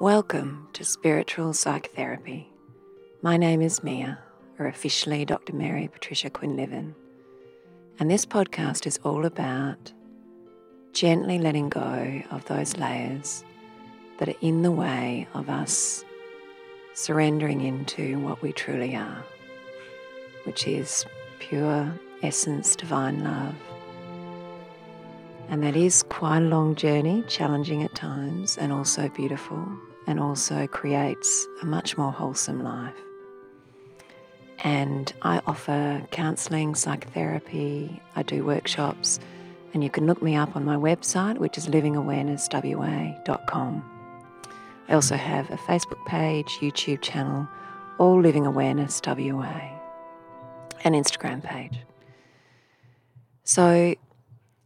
Welcome to Spiritual Psychotherapy. My name is Mia, or officially Dr. Mary Patricia Quinlivan, and this podcast is all about gently letting go of those layers that are in the way of us surrendering into what we truly are, which is pure essence, divine love. And that is quite a long journey, challenging at times, and also beautiful, and also creates a much more wholesome life. And I offer counselling, psychotherapy, I do workshops, and you can look me up on my website, which is livingawarenesswa.com. I also have a Facebook page, YouTube channel, all Living Awareness WA, an Instagram page. So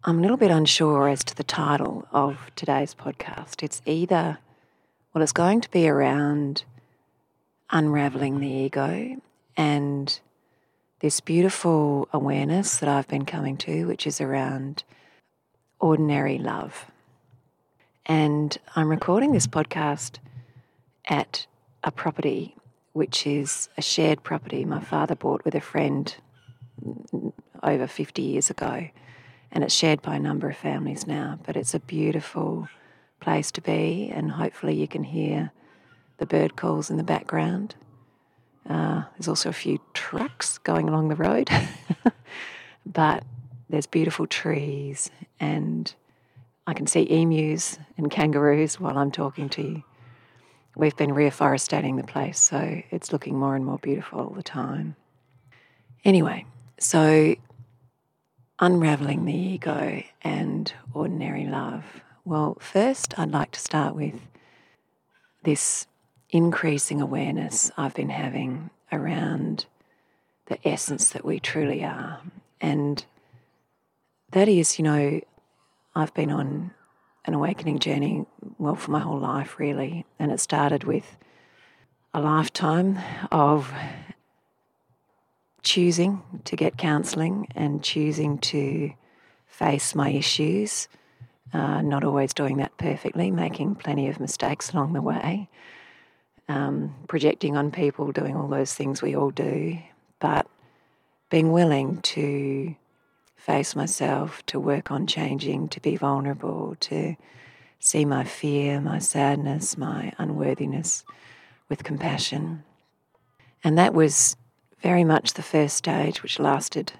I'm a little bit unsure as to the title of today's podcast. It's either, well, it's going to be around unraveling the ego and this beautiful awareness that I've been coming to, which is around ordinary love. And I'm recording this podcast at a property which is a shared property my father bought with a friend over 50 years ago. And it's shared by a number of families now. But it's a beautiful place to be, and hopefully, you can hear the bird calls in the background. Uh, there's also a few trucks going along the road, but there's beautiful trees and I can see emus and kangaroos while I'm talking to you. We've been reforestating the place, so it's looking more and more beautiful all the time. Anyway, so unraveling the ego and ordinary love. Well, first, I'd like to start with this increasing awareness I've been having around the essence that we truly are. And that is, you know, I've been on an awakening journey, well, for my whole life, really. And it started with a lifetime of choosing to get counselling and choosing to face my issues, uh, not always doing that perfectly, making plenty of mistakes along the way, um, projecting on people, doing all those things we all do, but being willing to face myself, to work on changing, to be vulnerable, to see my fear, my sadness, my unworthiness with compassion. And that was very much the first stage, which lasted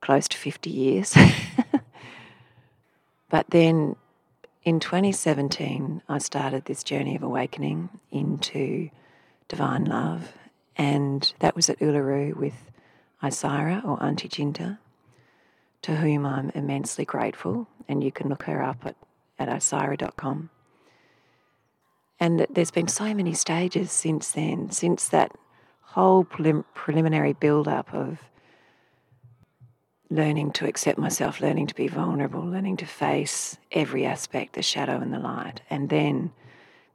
close to 50 years. but then in 2017, I started this journey of awakening into divine love. And that was at Uluru with Isira or Auntie Jinta to whom I'm immensely grateful. And you can look her up at, at isira.com. And there's been so many stages since then, since that whole prelim- preliminary build up of learning to accept myself, learning to be vulnerable, learning to face every aspect, the shadow and the light, and then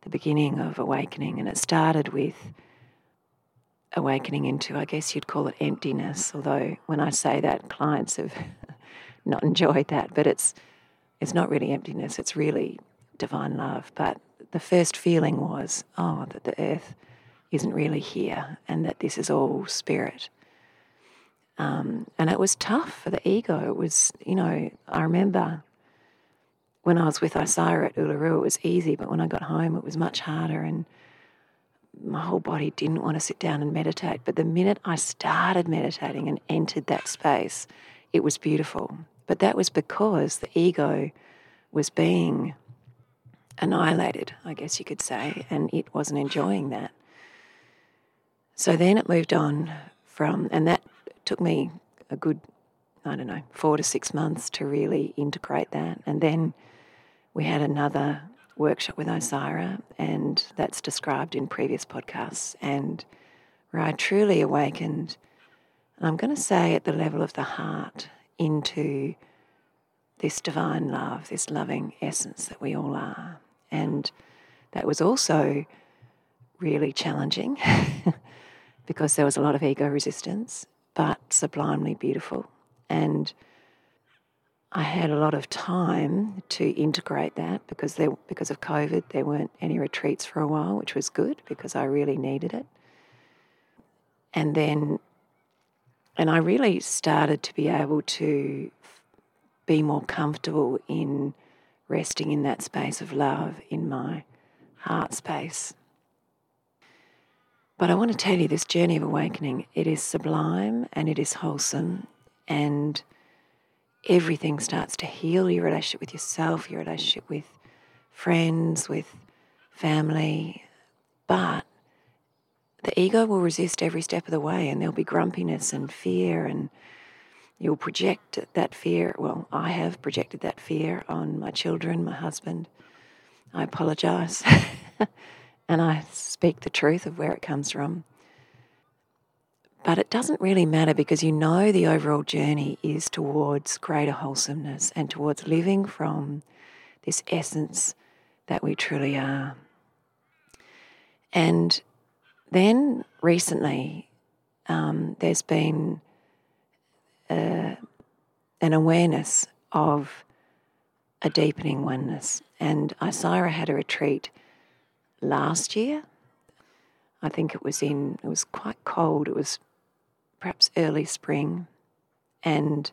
the beginning of awakening. And it started with awakening into, I guess you'd call it emptiness, although when I say that, clients have not enjoyed that. But it's it's not really emptiness; it's really divine love. But the first feeling was, oh, that the earth isn't really here, and that this is all spirit. Um, and it was tough for the ego. It was, you know, I remember when I was with Isira at Uluru, it was easy, but when I got home, it was much harder, and my whole body didn't want to sit down and meditate. But the minute I started meditating and entered that space, it was beautiful. But that was because the ego was being annihilated, I guess you could say, and it wasn't enjoying that. So then it moved on from, and that took me a good, I don't know, four to six months to really integrate that. And then we had another workshop with Isira, and that's described in previous podcasts, and where I truly awakened, I'm going to say at the level of the heart, into this divine love, this loving essence that we all are. And that was also really challenging because there was a lot of ego resistance, but sublimely beautiful. And I had a lot of time to integrate that because there, because of COVID, there weren't any retreats for a while, which was good because I really needed it. And then, and I really started to be able to be more comfortable in resting in that space of love in my heart space. But I want to tell you this journey of awakening, it is sublime and it is wholesome and everything starts to heal your relationship with yourself, your relationship with friends, with family. But the ego will resist every step of the way, and there'll be grumpiness and fear, and you'll project that fear. Well, I have projected that fear on my children, my husband. I apologize. and I speak the truth of where it comes from. But it doesn't really matter because you know the overall journey is towards greater wholesomeness and towards living from this essence that we truly are. And then recently, um, there's been uh, an awareness of a deepening oneness. And Isira had a retreat last year. I think it was in, it was quite cold. It was perhaps early spring. And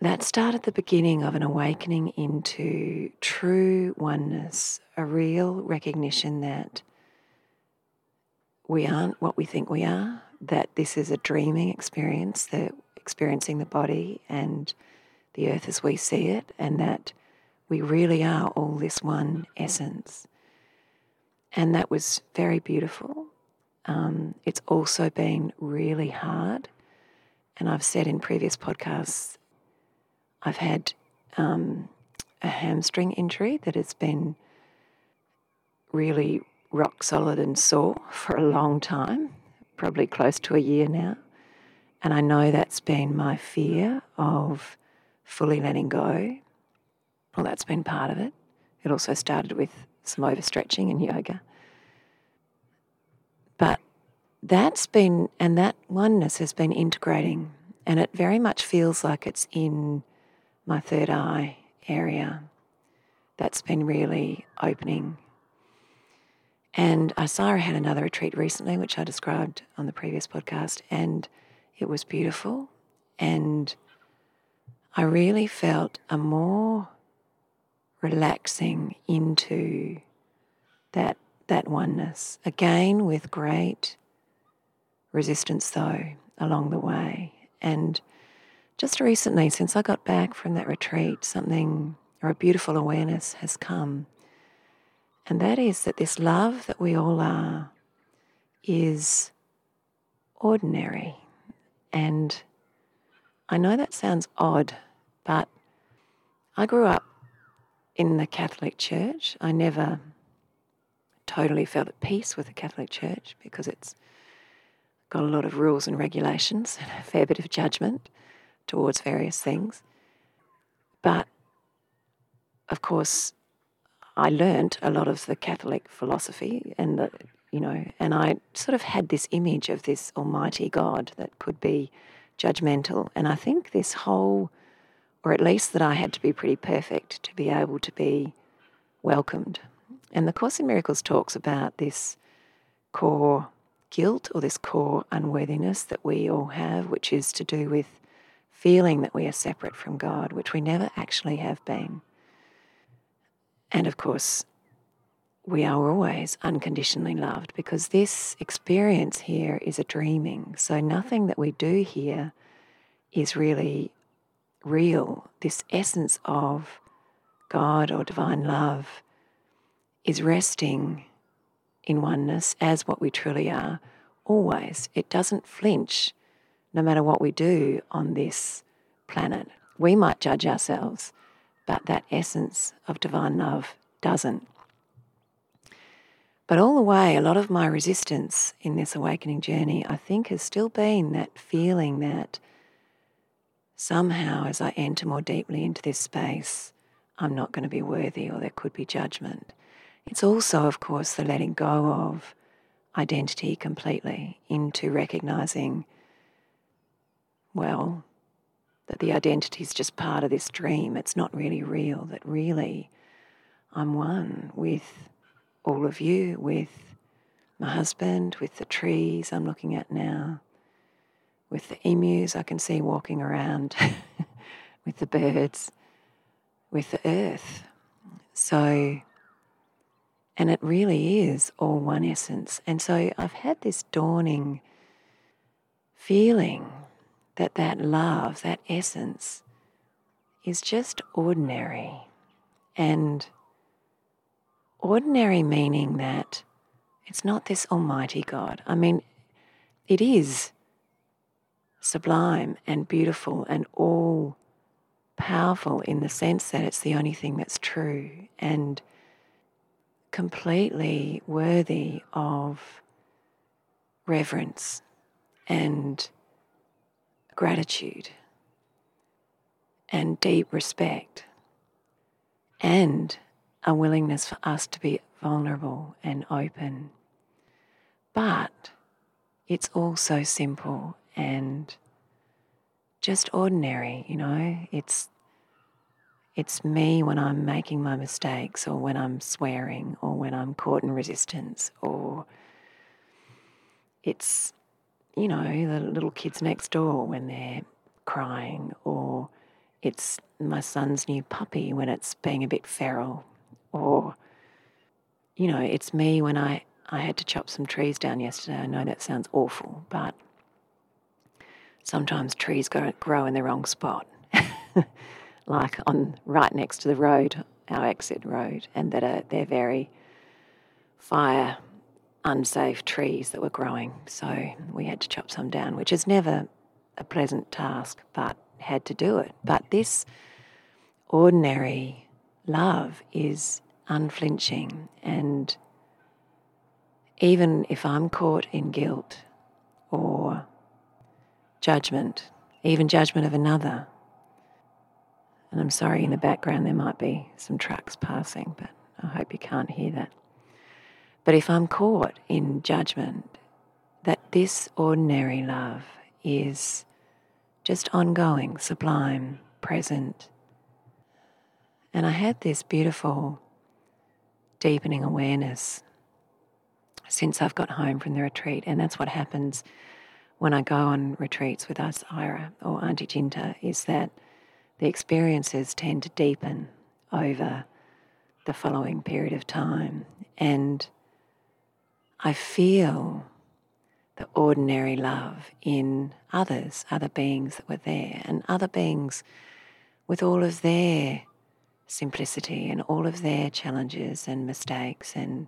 that started the beginning of an awakening into true oneness, a real recognition that we aren't what we think we are, that this is a dreaming experience, that experiencing the body and the earth as we see it, and that we really are all this one essence. And that was very beautiful. Um, it's also been really hard. And I've said in previous podcasts, I've had um, a hamstring injury that has been really rock solid and sore for a long time, probably close to a year now. And I know that's been my fear of fully letting go. Well, that's been part of it. It also started with some overstretching and yoga. But that's been, and that oneness has been integrating, and it very much feels like it's in my third eye area. That's been really opening. And Isira had another retreat recently, which I described on the previous podcast, and it was beautiful. And I really felt a more relaxing into that that oneness. Again, with great resistance, though, along the way. And just recently, since I got back from that retreat, something or a beautiful awareness has come. And that is that this love that we all are is ordinary. And I know that sounds odd, but I grew up in the Catholic Church. I never mm. totally felt at peace with the Catholic Church because it's got a lot of rules and regulations and a fair bit of judgment towards various things. But of course, I learnt a lot of the Catholic philosophy and the, you know, and I sort of had this image of this almighty God that could be judgmental. And I think this whole, or at least that I had to be pretty perfect to be able to be welcomed and the Course in Miracles talks about this core guilt or this core unworthiness that we all have, which is to do with feeling that we are separate from God, which we never actually have been. And of course, we are always unconditionally loved because this experience here is a dreaming. So nothing that we do here is really real. This essence of God or divine love is resting in oneness as what we truly are, always. It doesn't flinch no matter what we do on this planet. We might judge ourselves, but that essence of divine love doesn't. But all the way, a lot of my resistance in this awakening journey, I think, has still been that feeling that somehow, as I enter more deeply into this space, I'm not going to be worthy or there could be judgment. It's also, of course, the letting go of identity completely into recognizing, well, that the identity is just part of this dream. It's not really real, that really I'm one with all of you, with my husband, with the trees I'm looking at now, with the emus I can see walking around, with the birds, with the earth. So, and it really is all one essence. And so I've had this dawning feeling that that love, that essence, is just ordinary. And ordinary meaning that it's not this almighty God. I mean, it is sublime and beautiful and all powerful in the sense that it's the only thing that's true and completely worthy of reverence and gratitude and deep respect and a willingness for us to be vulnerable and open. But it's all so simple and just ordinary, you know. It's it's me when I'm making my mistakes or when I'm swearing or when I'm caught in resistance or it's you know, the little kids next door when they're crying, or it's my son's new puppy when it's being a bit feral, or, you know, it's me when I, I had to chop some trees down yesterday. I know that sounds awful, but sometimes trees grow in the wrong spot, like on right next to the road, our exit road, and that are, they're very fire unsafe trees that were growing. So we had to chop some down, which is never a pleasant task, but had to do it. But this ordinary love is unflinching. And even if I'm caught in guilt or judgment, even judgment of another, and I'm sorry in the background there might be some trucks passing, but I hope you can't hear that. But if I'm caught in judgment, that this ordinary love is just ongoing, sublime, present. And I had this beautiful deepening awareness since I've got home from the retreat. And that's what happens when I go on retreats with Isira or Auntie Jinta, is that the experiences tend to deepen over the following period of time. And I feel the ordinary love in others, other beings that were there, and other beings with all of their simplicity and all of their challenges and mistakes and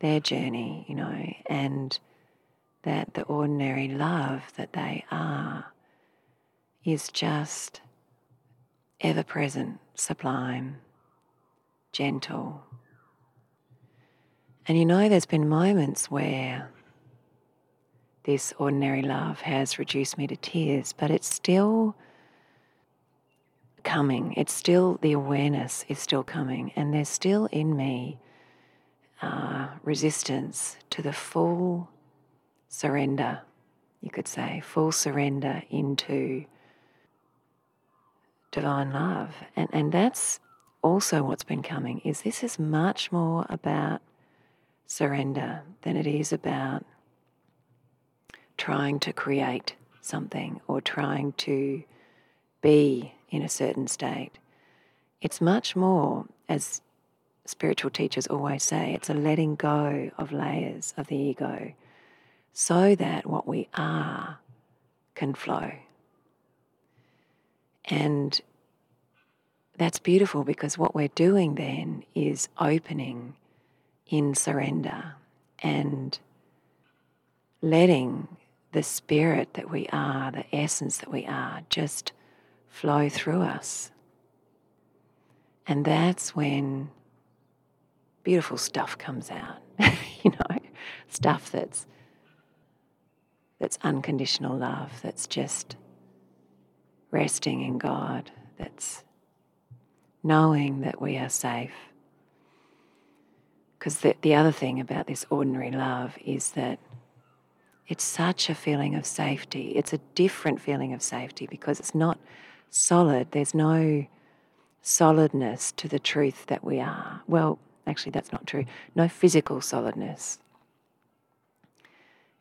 their journey, you know, and that the ordinary love that they are is just ever present, sublime, gentle, and you know, there's been moments where this ordinary love has reduced me to tears, but it's still coming. It's still, the awareness is still coming. And there's still in me uh, resistance to the full surrender, you could say, full surrender into divine love. And, and that's also what's been coming is this is much more about surrender than it is about trying to create something or trying to be in a certain state. It's much more, as spiritual teachers always say, it's a letting go of layers of the ego so that what we are can flow. And that's beautiful because what we're doing then is opening in surrender and letting the spirit that we are, the essence that we are, just flow through us. And that's when beautiful stuff comes out, you know, stuff that's that's unconditional love, that's just resting in God, that's knowing that we are safe because the, the other thing about this ordinary love is that it's such a feeling of safety. It's a different feeling of safety because it's not solid. There's no solidness to the truth that we are. Well, actually, that's not true. No physical solidness.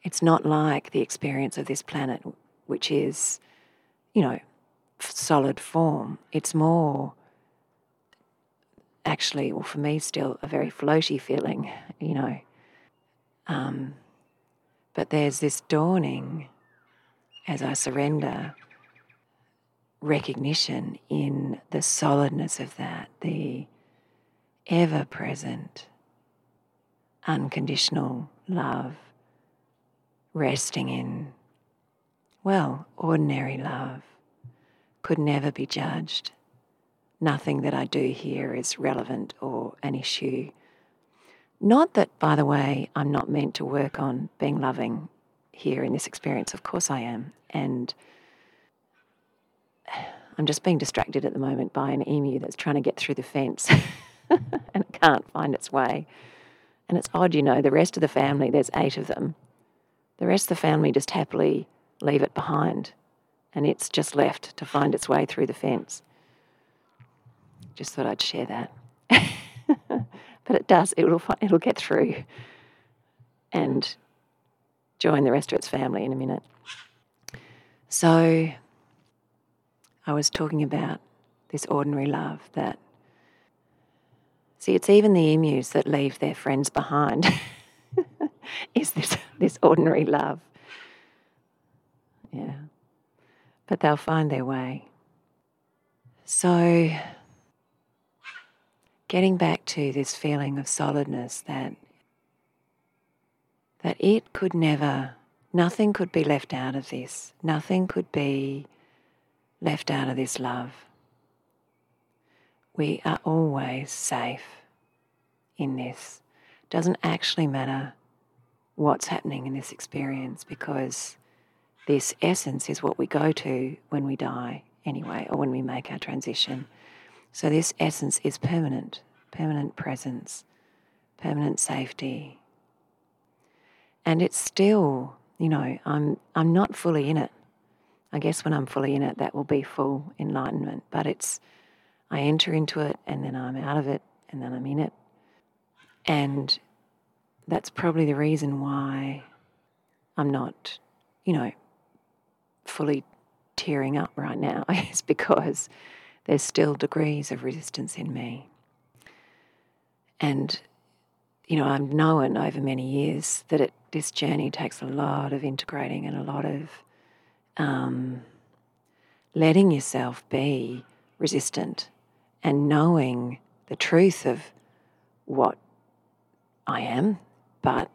It's not like the experience of this planet, which is, you know, solid form. It's more actually, or for me, still a very floaty feeling, you know. Um, but there's this dawning as I surrender recognition in the solidness of that, the ever present, unconditional love, resting in, well, ordinary love, could never be judged. Nothing that I do here is relevant or an issue. Not that, by the way, I'm not meant to work on being loving here in this experience. Of course I am. And I'm just being distracted at the moment by an emu that's trying to get through the fence and it can't find its way. And it's odd, you know, the rest of the family, there's eight of them, the rest of the family just happily leave it behind and it's just left to find its way through the fence. Just thought I'd share that. but it does, it'll, it'll get through and join the rest of its family in a minute. So I was talking about this ordinary love that, see, it's even the emus that leave their friends behind, is this, this ordinary love. Yeah. But they'll find their way. So, getting back to this feeling of solidness that that it could never nothing could be left out of this nothing could be left out of this love. We are always safe in this. Doesn't actually matter what's happening in this experience because this essence is what we go to when we die anyway, or when we make our transition. So this essence is permanent, permanent presence, permanent safety. And it's still, you know, I'm I'm not fully in it. I guess when I'm fully in it, that will be full enlightenment. But it's, I enter into it and then I'm out of it and then I'm in it. And that's probably the reason why I'm not, you know, fully tearing up right now, is because there's still degrees of resistance in me. And, you know, I've known over many years that it, this journey takes a lot of integrating and a lot of um, letting yourself be resistant and knowing the truth of what I am, but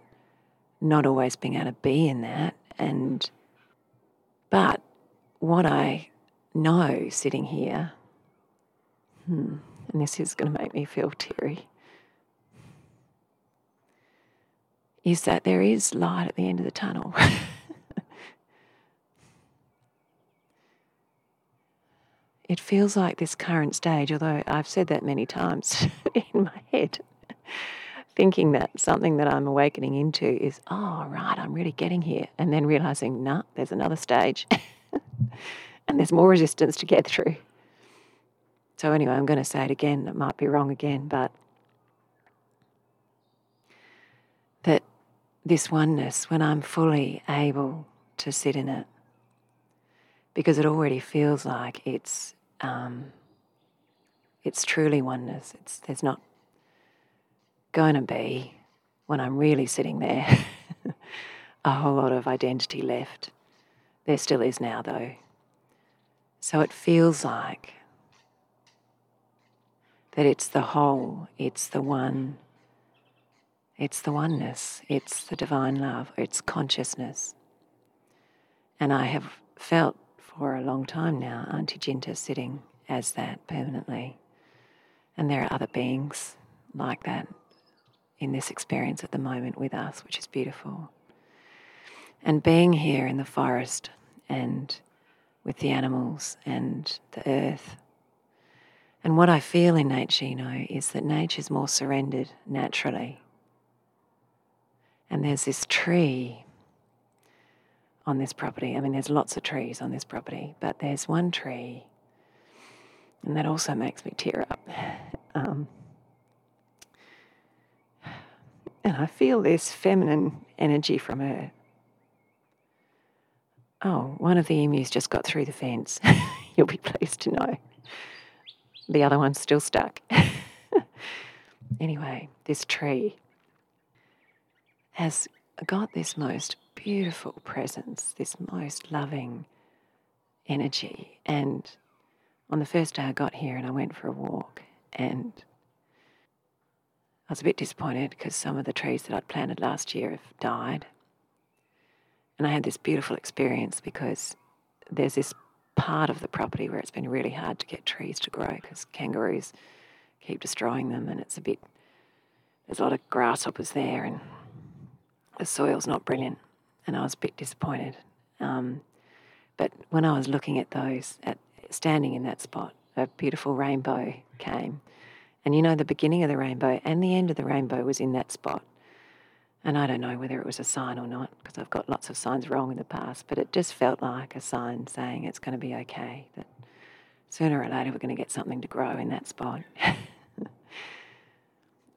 not always being able to be in that. And, but what I know sitting here, hmm, and this is going to make me feel teary, is that there is light at the end of the tunnel. it feels like this current stage, although I've said that many times in my head, thinking that something that I'm awakening into is, oh, right, I'm really getting here. And then realizing, nah, there's another stage and there's more resistance to get through. So, anyway, I'm going to say it again. It might be wrong again, but that this oneness, when I'm fully able to sit in it, because it already feels like it's um, it's truly oneness. It's there's not going to be when I'm really sitting there a whole lot of identity left. There still is now, though. So it feels like that it's the whole, it's the one, it's the oneness, it's the divine love, it's consciousness. And I have felt for a long time now, Auntie Jinta sitting as that permanently. And there are other beings like that in this experience at the moment with us, which is beautiful. And being here in the forest and with the animals and the earth. And what I feel in nature, you know, is that nature's more surrendered naturally. And there's this tree on this property. I mean, there's lots of trees on this property, but there's one tree And that also makes me tear up. Um, and I feel this feminine energy from her. Oh, one of the emus just got through the fence. You'll be pleased to know. The other one's still stuck. anyway, this tree has got this most beautiful presence, this most loving energy. And on the first day I got here and I went for a walk and I was a bit disappointed because some of the trees that I'd planted last year have died. And I had this beautiful experience because there's this part of the property where it's been really hard to get trees to grow because kangaroos keep destroying them and it's a bit, there's a lot of grasshoppers there and the soil's not brilliant. And I was a bit disappointed. Um, but when I was looking at those, at standing in that spot, a beautiful rainbow came. And you know, the beginning of the rainbow and the end of the rainbow was in that spot. And I don't know whether it was a sign or not, because I've got lots of signs wrong in the past, but it just felt like a sign saying it's going to be okay, that sooner or later we're going to get something to grow in that spot.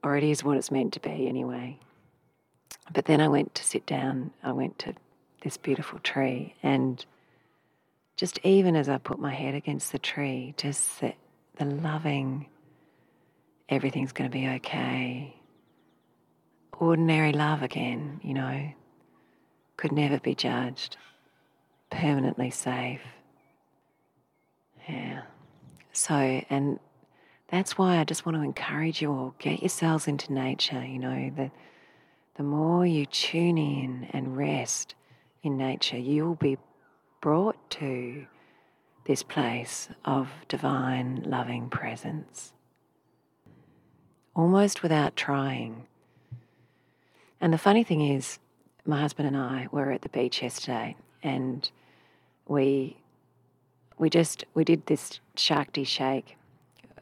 or it is what it's meant to be anyway. But then I went to sit down, I went to this beautiful tree, and just even as I put my head against the tree, just the, the loving, everything's going to be okay. Ordinary love again, you know, could never be judged, permanently safe. Yeah. So, and that's why I just want to encourage you all get yourselves into nature, you know, that the more you tune in and rest in nature, you'll be brought to this place of divine, loving presence, almost without trying. And the funny thing is, my husband and I were at the beach yesterday, and we we just we did this Shakti shake,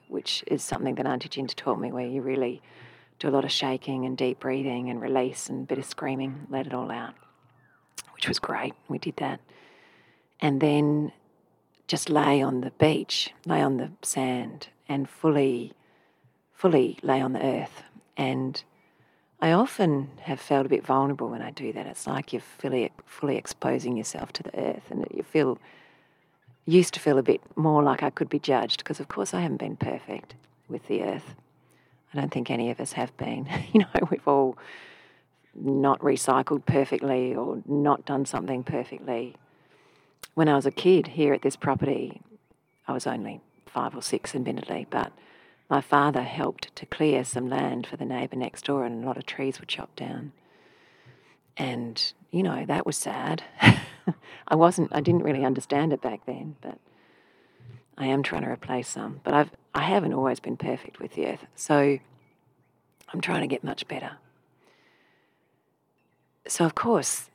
which is something that Auntie Jinta taught me, where you really do a lot of shaking and deep breathing and release and a bit of screaming, let it all out, which was great. We did that and then just lay on the beach, lay on the sand, and fully, fully lay on the earth. And I often have felt a bit vulnerable when I do that. It's like you're fully, fully exposing yourself to the earth, and you feel used to feel a bit more like I could be judged because, of course, I haven't been perfect with the earth. I don't think any of us have been. you know, we've all not recycled perfectly or not done something perfectly when I was a kid here at this property, I was only five or six, admittedly, but my father helped to clear some land for the neighbour next door, and a lot of trees were chopped down. And, you know, that was sad. I wasn't, I didn't really understand it back then, but I am trying to replace some. But I've, I haven't always been perfect with the earth, so I'm trying to get much better. So, of course,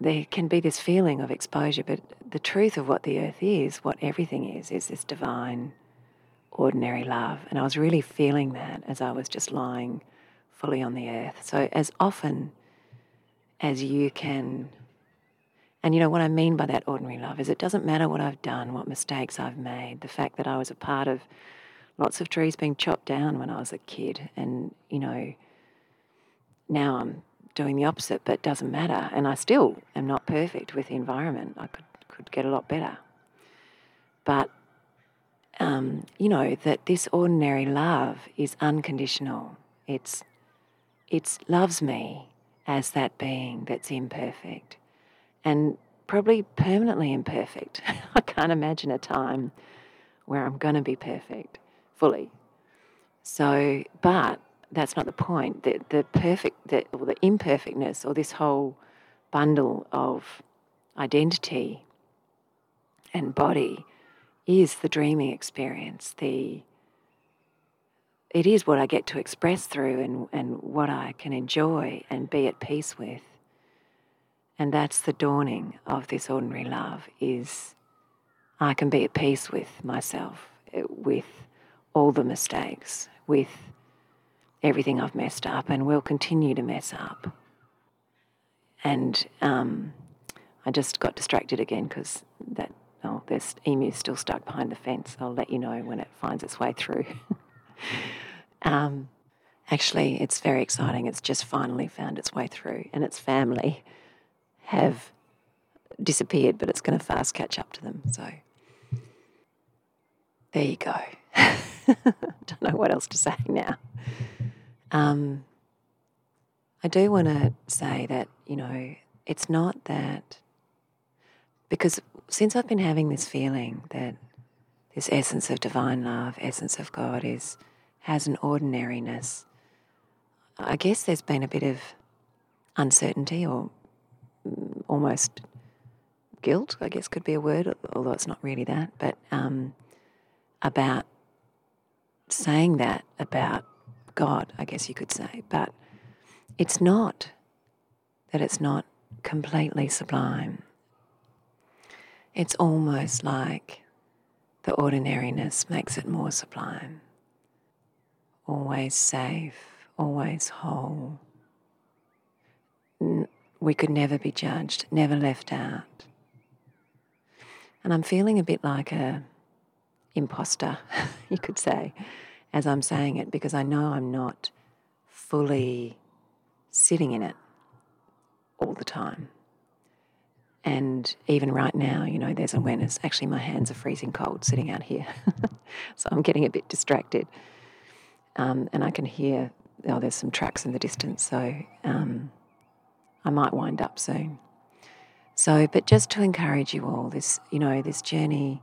there can be this feeling of exposure, but the truth of what the earth is, what everything is, is this divine, ordinary love. And I was really feeling that as I was just lying fully on the earth. So, as often as you can, and you know what I mean by that ordinary love is it doesn't matter what I've done, what mistakes I've made, the fact that I was a part of lots of trees being chopped down when I was a kid, and you know, now I'm doing the opposite, but it doesn't matter. And I still am not perfect with the environment. I could, could get a lot better. But, um, you know, that this ordinary love is unconditional. It's, it's loves me as that being that's imperfect and probably permanently imperfect. I can't imagine a time where I'm going to be perfect fully. So, but that's not the point. The, the perfect, the, or the imperfectness, or this whole bundle of identity and body is the dreaming experience. The it is what I get to express through and, and what I can enjoy and be at peace with. And that's the dawning of this ordinary love is I can be at peace with myself, eh, with all the mistakes, with everything I've messed up and will continue to mess up. And um, I just got distracted again because that oh, there's emus still stuck behind the fence. I'll let you know when it finds its way through. um, actually, it's very exciting. It's just finally found its way through, and its family have disappeared, but it's going to fast catch up to them. So there you go. Don't know what else to say now. Um, I do want to say that, you know, it's not that, because since I've been having this feeling that this essence of divine love, essence of God is has an ordinariness, I guess there's been a bit of uncertainty or almost guilt, I guess could be a word, although it's not really that, but um, about saying that about God, I guess you could say. But it's not that it's not completely sublime. It's almost like the ordinariness makes it more sublime. Always safe, always whole. We could never be judged, never left out. And I'm feeling a bit like a imposter, you could say, as I'm saying it, because I know I'm not fully sitting in it all the time. And even right now, you know, there's awareness. Actually, my hands are freezing cold sitting out here. so I'm getting a bit distracted. Um, and I can hear, oh, there's some trucks in the distance. So um, I might wind up soon. So, but just to encourage you all, this, you know, this journey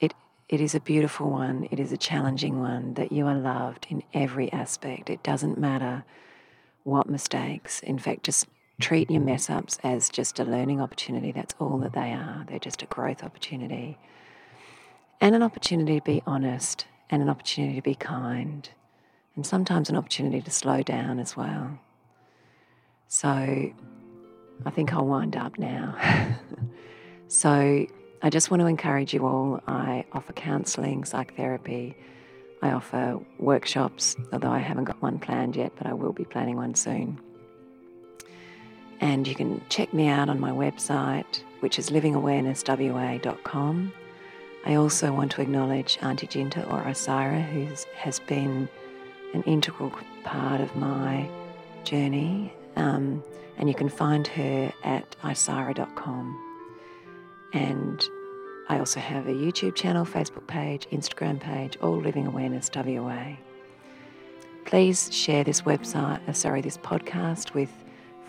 it, it is a beautiful one, it is a challenging one, that you are loved in every aspect. It doesn't matter what mistakes. In fact, just treat your mess ups as just a learning opportunity. That's all that they are. They're just a growth opportunity and an opportunity to be honest and an opportunity to be kind and sometimes an opportunity to slow down as well. So I think I'll wind up now. so I just want to encourage you all. I offer counselling, psychotherapy. I offer workshops, although I haven't got one planned yet, but I will be planning one soon. And you can check me out on my website, which is livingawarenesswa.com. I also want to acknowledge Auntie Jinta or Isira, who has been an integral part of my journey. Um, and you can find her at isira.com. And I also have a YouTube channel, Facebook page, Instagram page, all Living Awareness WA. Please share this website, uh, sorry, this podcast with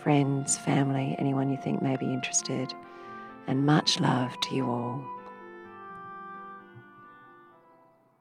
friends, family, anyone you think may be interested. And much love to you all.